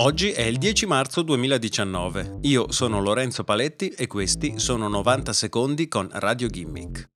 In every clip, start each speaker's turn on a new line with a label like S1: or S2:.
S1: Oggi è il 10 marzo 2019. Io sono Lorenzo Paletti e questi sono 90 secondi con Radio Gimmick.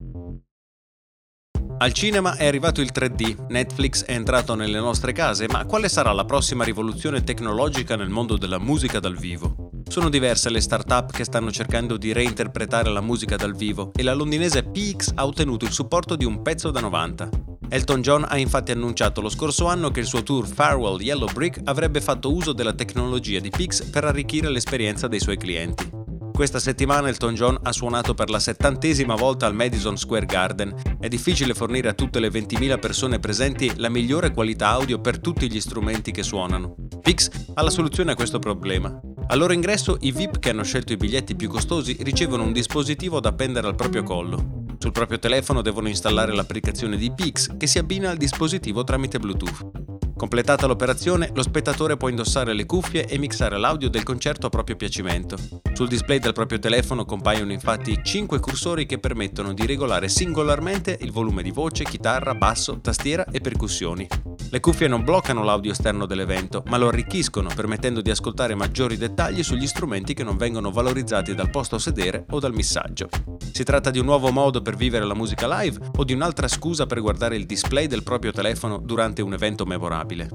S1: Al cinema è arrivato il 3D, Netflix è entrato nelle nostre case, ma quale sarà la prossima rivoluzione tecnologica nel mondo della musica dal vivo? Sono diverse le start-up che stanno cercando di reinterpretare la musica dal vivo e la londinese PX ha ottenuto il supporto di un pezzo da 90. Elton John ha infatti annunciato lo scorso anno che il suo tour Farewell Yellow Brick avrebbe fatto uso della tecnologia di Pix per arricchire l'esperienza dei suoi clienti. Questa settimana Elton John ha suonato per la settantesima volta al Madison Square Garden. È difficile fornire a tutte le 20.000 persone presenti la migliore qualità audio per tutti gli strumenti che suonano. Pix ha la soluzione a questo problema. Al loro ingresso i VIP che hanno scelto i biglietti più costosi ricevono un dispositivo da appendere al proprio collo. Sul proprio telefono devono installare l'applicazione di Pix che si abbina al dispositivo tramite Bluetooth. Completata l'operazione, lo spettatore può indossare le cuffie e mixare l'audio del concerto a proprio piacimento. Sul display del proprio telefono compaiono infatti 5 cursori che permettono di regolare singolarmente il volume di voce, chitarra, basso, tastiera e percussioni. Le cuffie non bloccano l'audio esterno dell'evento, ma lo arricchiscono, permettendo di ascoltare maggiori dettagli sugli strumenti che non vengono valorizzati dal posto sedere o dal missaggio. Si tratta di un nuovo modo per vivere la musica live o di un'altra scusa per guardare il display del proprio telefono durante un evento memorabile.